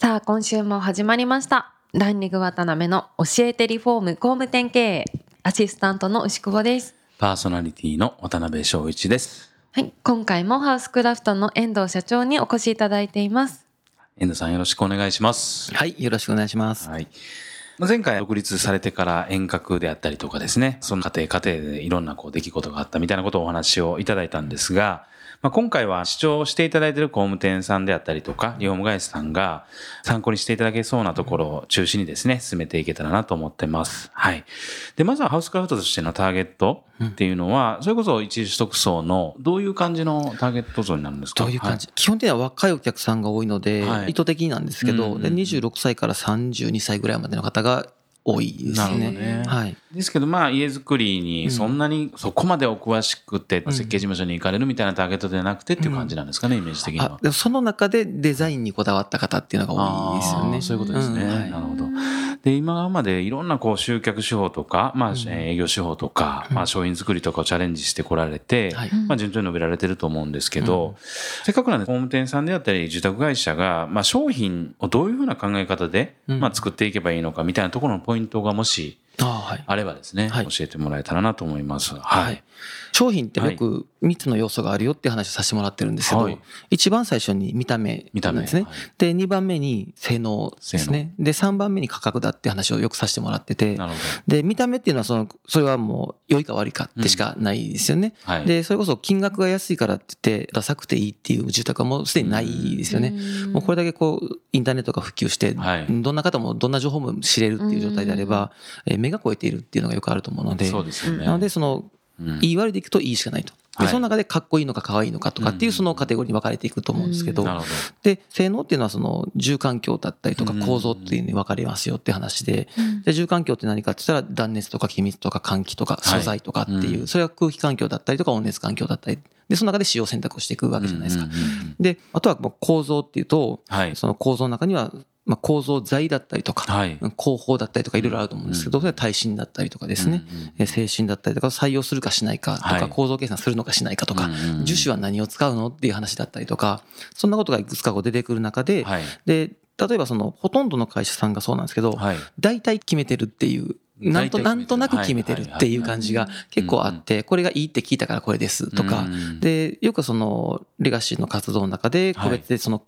さあ今週も始まりましたランリング渡辺の教えてリフォーム工務店経営アシスタントの牛久保ですパーソナリティの渡辺翔一です。はい今回もハウスクラフトの遠藤社長にお越しいただいています遠藤さんよろしくお願いします。はい、よろしくお願いします。はい。まあ前回独立されてから遠隔であったりとかですね、その家庭家庭でいろんなこう出来事があったみたいなことをお話をいただいたんですが、まあ、今回は視聴していただいている工務店さんであったりとか、リフォーム会社さんが参考にしていただけそうなところを中心にですね、進めていけたらなと思ってます。はい。で、まずはハウスクラフトとしてのターゲットっていうのは、それこそ一時取得層のどういう感じのターゲット層になるんですか？どういう感じ、基本的には若いお客さんが多いので、はい。意図的なんですけど、うんうんうん。で26歳から32歳ぐらいまでの方が多いですなるほどね。ねはい。ですけど、まあ、家づくりにそんなにそこまでお詳しくて、うん設計事務所に行かれるみたいなターゲットではなくてっていう感じなんですかね、イメージ的には。あでもその中でデザインにこだわった方っていうのが多いですよね。そういうことですね。んはいなるほど。で、今までいろんなこう集客手法とか、まあ、えー営業手法とか、まあ、商品作りとかをチャレンジしてこられて、はい。まあ、順調に伸びられてると思うんですけど、せっかくなんで、工務店さんであったり、住宅会社が、まあ、商品をどういうふうな考え方で、うん。まあ、作っていけばいいのかみたいなところのポイントがもし、あーはい。あればですね、はい教えてもらえたらなと思います。ははいい。。商品ってよく3つの要素があるよっていう話をさせてもらってるんですけど、はい一番最初に見た目見た目なんですね。はいで、2番目に性能ですね。で、3番目に価格だって話をよくさせてもらってて、で、見た目っていうのはその、それはもう良いか悪いかってしかないですよね。ど。はい。で、それこそ金額が安いからって言って、ダサくていいっていう住宅はもうすでにないですよね。もうこれだけこう、インターネットが普及して、はいどんな方もどんな情報も知れるっていう状態であれば、えー目が超えているっていうのがよくあると思うので、そうですよね。なので、その、うんいい悪いでいくといいしかないと。で、はいその中でかっこいいのか可愛いのかとかっていうそのカテゴリーに分かれていくと思うんですけど。で、性能っていうのはその住環境だったりとかうん構造っていうのに分かれますよって話で、で住環境って何かって言ったら断熱とか気密とか換気とか素材とかっていう、うんそれは空気環境だったりとか温熱環境だったり、で、その中で使用選択をしていくわけじゃないですかうん。うんうんで、あとはもう構造っていうと、はい。その構造の中には、まあ、構造材だったりとか、はい。工法だったりとかいろいろあると思うんですけど、それは耐震だったりとかですね、うん精神だったりとか採用するかしないかとか、はい。構造計算するのかしないかとか、樹脂は何を使うのっていう話だったりとか、そんなことがいくつかこう出てくる中で、はい。で、例えばその、ほとんどの会社さんがそうなんですけど、はい。大体決めてるっていう、なんと、なんとなく決めてるっていう感じが結構あって、これがいいって聞いたからこれですとかで、よくその、レガシーの活動の中で、個別でその、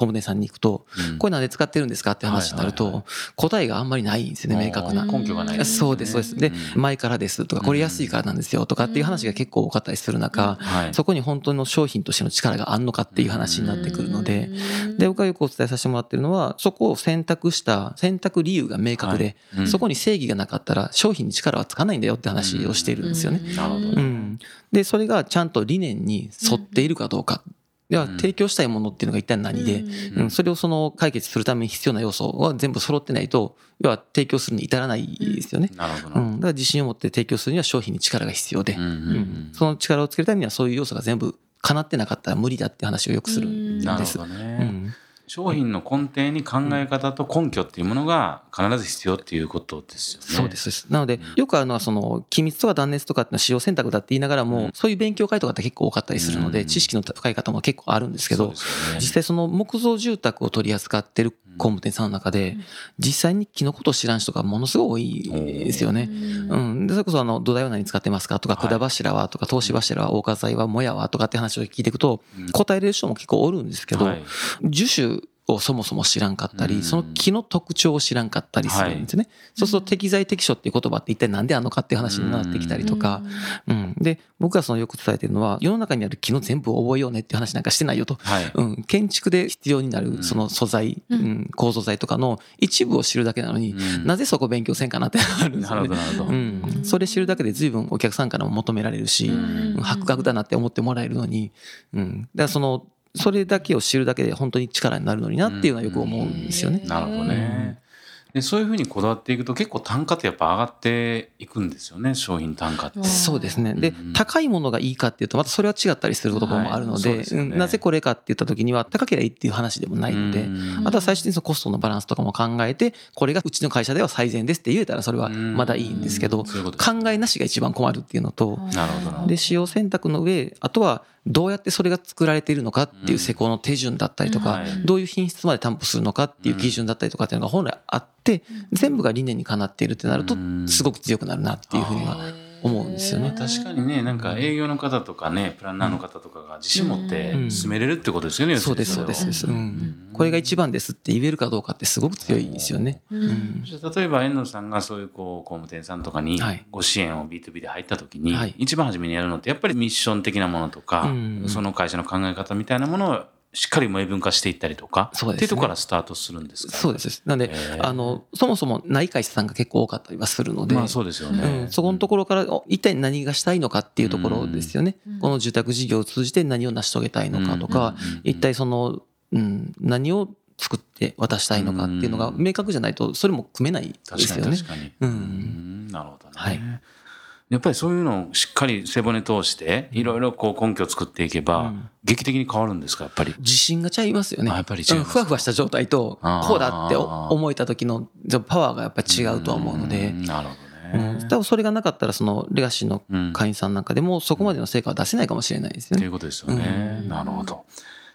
コムネさんに行くと、うんこれなんで使ってるんですかって話になると、答えがあんまりないんですよね、明確な。根拠がないね。そうです、そうです。で、うん前からですとか、これ安いからなんですよとかっていう話が結構多かったりする中、はい。そこに本当の商品としての力があんのかっていう話になってくるので、で、僕がよくお伝えさせてもらってるのは、そこを選択した選択理由が明確で、そこに正義がなかったら商品に力はつかないんだよって話をしているんですよね。なるほど。うん。で、それがちゃんと理念に沿っているかどうか。では、うん提供したいものっていうのが一体何で、うん、それをその解決するために必要な要素は全部揃ってないと、要は提供するに至らないですよね。なるほど。うん。だから自信を持って提供するには商品に力が必要で、うんその力をつけるためにはそういう要素が全部叶ってなかったら無理だって話をよくするんです。なるほどうね。ん。商品の根底に考え方と根拠っていうものが必ず必要っていうことですよね。そうです。なので、よくあるのは、その、機密とか断熱とかっていうのは使用選択だって言いながらも、うんそういう勉強会とかって結構多かったりするので、うん。知識の深い方も結構あるんですけど実際その木造住宅を取り扱ってる工務店さんの中で、実際に木のことを知らん人がものすごい多いですよね。うん。で、それこそあの、土台は何使ってますかとか、はい。管柱はとか、通し柱は、大火材は、もやはとかって話を聞いていくと、答えれる人も結構おるんですけど、はい。樹種をそもそも知らんかったり、うん。その木の特徴を知らんかったりするんですね。そうすると適材適所っていう言葉って一体なんであんのかっていう話になってきたりとか、うん。で、僕がそのよく伝えてるのは、世の中にある木の全部を覚えようねっていう話なんかしてないよと。はい。うん、建築で必要になうん。るその素材、ううん。ん、構造材とかの一部を知るだけなのに、うん。なぜそこ勉強せんかなってあるんですよね。なるほど、。なるほど。うん、それ知るだけで随分お客さんからも求められるし、博学だなって思ってもらえるのに、うん、だからそのそれだけを知るだけで本当に力になるのになっていうのはよく思うんですよね。なるほどね。でそういうふうにこだわっていくと結構単価ってやっぱ上がっていくんですよね商品単価って。そうですね。でうん、高いものがいいかっていうと、またそれは違ったりするところもあるのはいで、ね。うん。なぜこれかって言った時には、高ければいいっていう話でもないので、うん。あとは最終的にそのコストのバランスとかも考えて、これがうちの会社では最善ですって言えたらそれはまだいいんですけど、そういうことです考えなしが一番困るっていうのと、なるほどなるほど。で、使用選択の上、あとはどうやってそれが作られているのかっていう施工の手順だったりとかはい、どういう品質まで担保するのかっていう基準だったりとかっていうのが本来あって、全部が理念にかなっているってなるとうん、すごく強くなるなっていうふうには思うんですよね。確かにねなんか営業の方とかねプランナーの方とかが自信持ってうん進めれるってことですよね、そうです、そうです、そうです。うん。これが一番ですって言えるかどうかってすごく強いですよね。うん。じゃあ例えば遠藤さんがそういうこう工務店さんとかにはいご支援を B2B で入った時に、はい一番初めにやるのってやっぱりミッション的なものとか、うんその会社の考え方みたいなものをしっかり明文化していったりとか、そうですね。っていうところからスタートするんですかそうです。なんであの、そもそも内会社さんが結構多かったりはするので、まあそうですよね、うん、そこのところからお一体何がしたいのかっていうところですよね。この住宅事業を通じて何を成し遂げたいのかとか、一体その、うん、何を作って渡したいのかっていうのが明確じゃないと、それも組めないですよね。に確かに。うん。うん。なるほどね。はいやっぱりそういうのをしっかり背骨通して、いろいろこう根拠を作っていけば、うん劇的に変わるんですか、やっぱり。自信がちゃいますよね。あやっぱりふわふわした状態と、こうだって思えた時のパワーがやっぱり違うとは思うのでん、なるほうどね。ん、多分それがなかったら、そのレガシーのうん会員さんなんかでも、そこまでの成果は出せないかもしれないですよね。ということですよね。なるほど。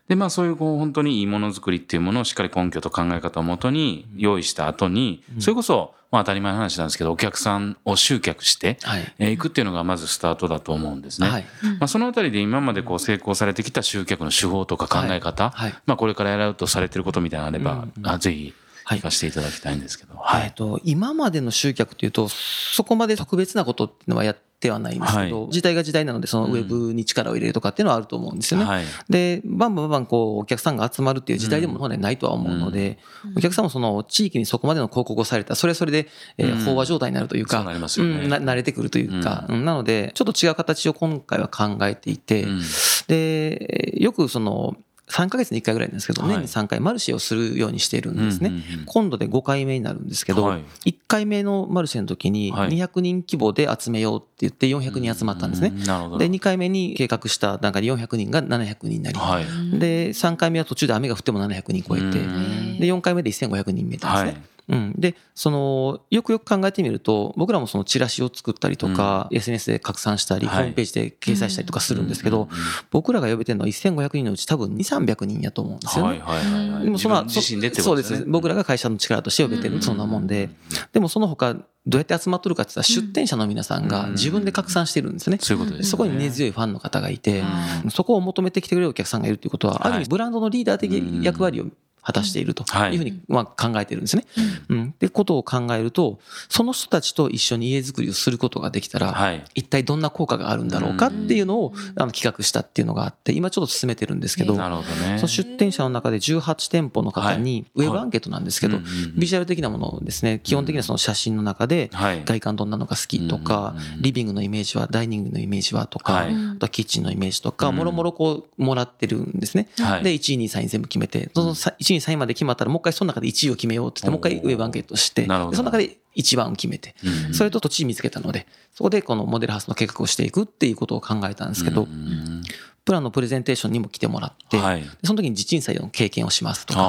で、まあそういうこう本当にいいものづくりっていうものをしっかり根拠と考え方をもとに用意した後に、それこそ、まあ当たり前の話なんですけど、お客さんを集客して、はい。えー行くっていうのがまずスタートだと思うんですね。はい。まあそのあたりで今までこう成功されてきた集客の手法とか考え方、はいはいまあこれからやろうとされてることみたいなのがあれば、あぜひはい聞かせていただきたいんですけど。えっと、今までの集客というと、そこまで特別なことっていうのはやってはないんですけど、はい。時代が時代なので、そのウェブに力を入れるとかっていうのはあると思うんですよね。はい。で、バンバンバンバンこう、お客さんが集まるっていう時代でも本来ないとは思うので、お客さんもその地域にそこまでの広告をされたら、それはそれで、え飽和状態になるというか、慣れてくるというか、うん。なので、ちょっと違う形を今回は考えていて、うん。で、よくその、3ヶ月に1回ぐらいなんですけど、はい年に3回マルシェをするようにしているんですね。今度で5回目になるんですけど、はい1回目のマルシェの時にはい200人規模で集めようって言って400人集まったんですね。で、2回目に計画した段階で400人が700人になり、はい。で、3回目は途中で雨が降っても700人超えて、うんで、4回目で1500人目ですね。。うん、で、その、よくよく考えてみると、僕らもそのチラシを作ったりとか、SNS で拡散したり、はいホームページで掲載したりとかするんですけど、僕らが呼べてるのは1500人のうち多分2、300人やと思うんですよね。はいはいはいはい。でもその自身でってそうでことですね。す。僕らが会社の力として呼べてる、そんなもんで。でもその他、どうやって集まっとるかって言ったら、出店者の皆さんが自分で拡散してるんですね。そういうことですね。そこに根強いファンの方がいてう、そこを求めてきてくれるお客さんがいるということは、ある意はい味ブランドのリーダー的役割を果たしているとはいいうふうにまあ考えてるんですね。うん。ってことを考えると、その人たちと一緒に家づくりをすることができたら、はい。一体どんな効果があるんだろうかっていうのをあの企画したっていうのがあって、今ちょっと進めてるんですけど、なるほどね。その出店者の中で18店舗の方に、ウェブアンケートなんですけどビジュアル的なものをですね、基本的にはその写真の中で、はい。外観どんなのが好きとかうん、リビングのイメージは、ダイニングのイメージはとか、はい。あとはキッチンのイメージとか、うん。もろもろこう、もらってるんですね。はい。で、1位、2位、3位全部決めて、そのさ1位、3位まで決まったら、もう一回その中で1位を決めようって言って、もう一回ウェブアンケートして、その中で1番を決めて、うんそれと土地見つけたので、そこでこのモデルハウスの計画をしていくっていうことを考えたんですけどう、んプランのプレゼンテーションにも来てもらって、はい。でその時に自鎮祭の経験をしますとか、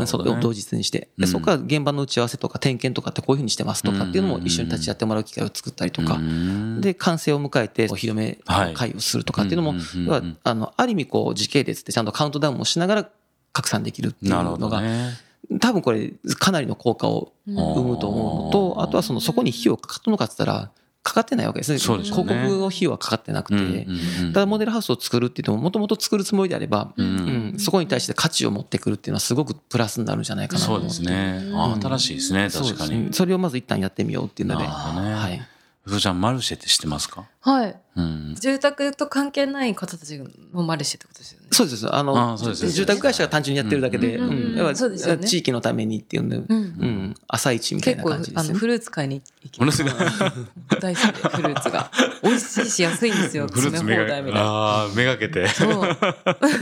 ね。それを同日にして、そこから現場の打ち合わせとか点検とかってこういうふうにしてますとかっていうのも一緒に立ち会ってもらう機会を作ったりとか、うんで、完成を迎えてお披露目はい会をするとかっていうのも、うんうんうんうん。要は、あの、ある意味こう時系列でちゃんとカウントダウンもしながら拡散できるっていうのが、どね。多分これかなりの効果を生むと思うのと、あとはそのそこに費用かかったのかっったら、かかってないわけですね。そうですよね。広告の費用はかかってなくて、うんうんうんただモデルハウスを作るって言っても、もともと作るつもりであれば、うん。うんそこに対して価値を持ってくるっていうのはすごくプラスになるんじゃないかなとそう。思ってですね。あうん新しいですね、そう確かに。それをまず一旦やってみようっていうので、はい。ふーちゃん、マルシェって知ってますか？はい。うん。住宅と関係ない方たちのマルシェってことですよね。そうです。あの、あそうです住宅会社が単純にやってるだけで、うんうんうんうん要はそうですよね地域のためにっていうんで、ううん。ん、朝市みたいな結構、あの、感じですよね。フルーツ買いに行きます。ものすごい。大好きで、フルーツが。美味しいし安いんですよ。詰め放題みたいな。ああ、めがけて。そう。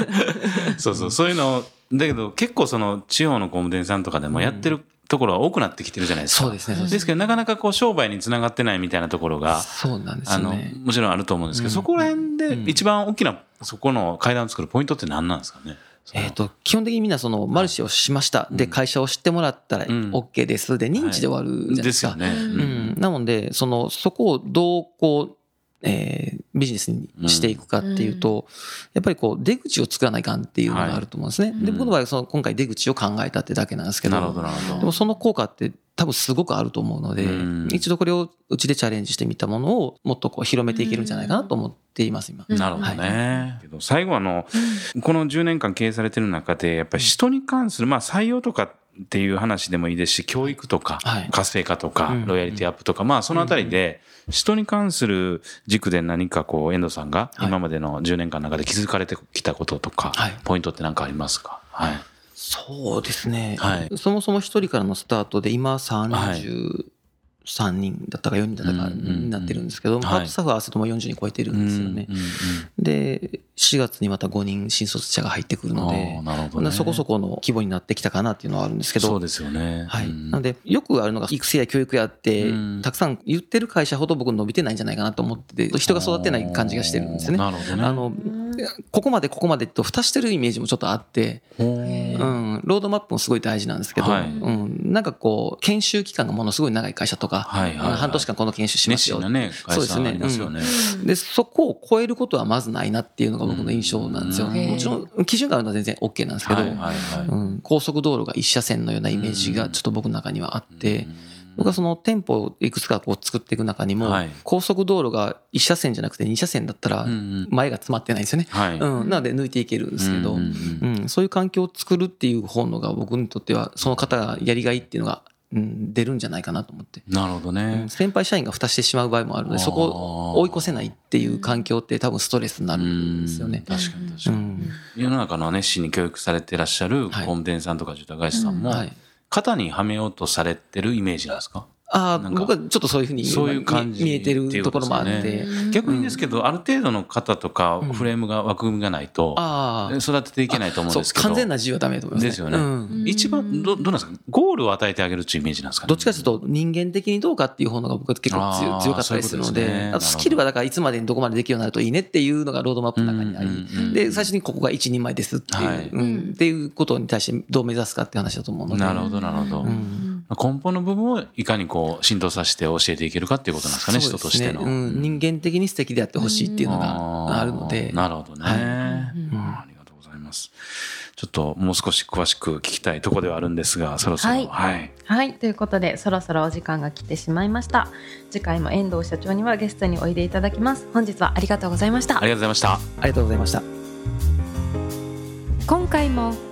そうそう、そういうの、だけど結構その地方の工務店さんとかでもやってるところは多くなってきてるじゃないですか。そうですね。ですけど、なかなかこう商売につながってないみたいなところが、そうなんですあのもちろんあると思うんですけど、うんそこら辺でうん一番大きな、そこの階段を作るポイントって何なんですかね？えっ、と、基本的にみんなその、マルシェをしました。で、うん会社を知ってもらったらうん OK です。で、認知で終わるじゃないでですか。すよね。ううん。なので、その、そこをどう、こう、えービジネスにしていくかっていうと、やっぱりこう、出口を作らないかんっていうのがあると思うんですね。いで、僕の場合はその、今回出口を考えたってだけなんですけど、なるほど、なるほど。でもその効果って多分すごくあると思うので、うん一度これをうちでチャレンジしてみたものをもっとこう広めていけるんじゃないかなと思っています、今。うんなるほどね。けど最後あの、この10年間経営されてる中で、やっぱり人に関する、まあ採用とかっていう話でもいいですし、教育とかはい、活性化とかうん、ロイヤリティアップとか、まあそのあたりで、人に関する軸で何かこう、遠藤さんがはい。今までの10年間の中で気づかれてきたこととかはい、ポイントって何かありますか？はい。そうですね。はい。そもそも一人からのスタートで今33人だったか4人だったかうんうんうんになってるんですけど、いパートスタッフ合わせても40人超えてるんですよねうん。うんうんで、4月にまた5人新卒者が入ってくるのあでー、なるほどね。そこそこの規模になってきたかなっていうのはあるんですけど、そうですよね。はい。うんなので、よくあるのが、育成や教育やってうん、たくさん言ってる会社ほど僕伸びてないんじゃないかなと思ってて、人が育ってない感じがしてるんですよね。なるほどね。あの、ここまでここまでと蓋してるイメージもちょっとあって、ほうーん、ロードマップもすごい大事なんですけど、はいうん、なんかこう、研修期間がものすごい長い会社とか、はいはいはい。半年間この研修しますよ。ね、会社ありますよね。で、そこを超えることはまずないなっていうのが僕の印象なんですよ。うん。もちろん、基準があるのは全然 OK なんですけど、はいはいはい。うん、高速道路が一車線のようなイメージがちょっと僕の中にはあって、僕はその店舗をいくつかこう作っていく中にも、はい。高速道路が一車線じゃなくて二車線だったらうんうん。前が詰まってないんですよね。はい。うん、なので抜いていけるんですけど、ううんんうん。そういう環境を作るっていう方のが僕にとってはその方がやりがいっていうのが、うん、出るんじゃないかなと思って。なるほどうねん。先輩社員が蓋してしまう場合もあるので、そこを追い越せないっていう環境って多分ストレスになるんですよね。確かに確かに。うん。世の中の熱心に教育されてらっしゃる工はい務店さんとか住宅会社さんもはい。型にはめようとされてるイメージなんですか？ああ、僕はちょっとそういうふうにそういう感じ見えてるところもあって。逆にですけど、ある程度の型とかうん。フレームが枠組みがないとああ。育てていけないと思うんですけど。完全な自由はダメだと思います、ですよね。うん。一番ど、どうなんですか？ゴールを与えてあげるっていうイメージなんですかね？どっちかというと人間的にどうかっていう方のが僕は結構強かったりするので、そういうですね。あとスキルがだからいつまでにどこまでできるようになるといいねっていうのがロードマップの中にあり、うんうんうん。で、最初にここが一人前ですっていう、はい。うん、っていうことに対してどう目指すかって話だと思うので。なるほど、なるほど。うん根本の部分をいかにこう浸透させて教えていけるかっていうことなんですかね、そうです人としての。うん、人間的に素敵であってほしいっていうのがあるので。ーなるほどね、はいうんありがとうございます。ちょっともう少し詳しく聞きたいところではあるんですが、そろそろ。はいはい。はいということでそろそろお時間が来てしまいました次回も遠藤社長にはゲストにおいでいただきます本日はありがとうございましたありがとうございました。ありがとうございました。今回も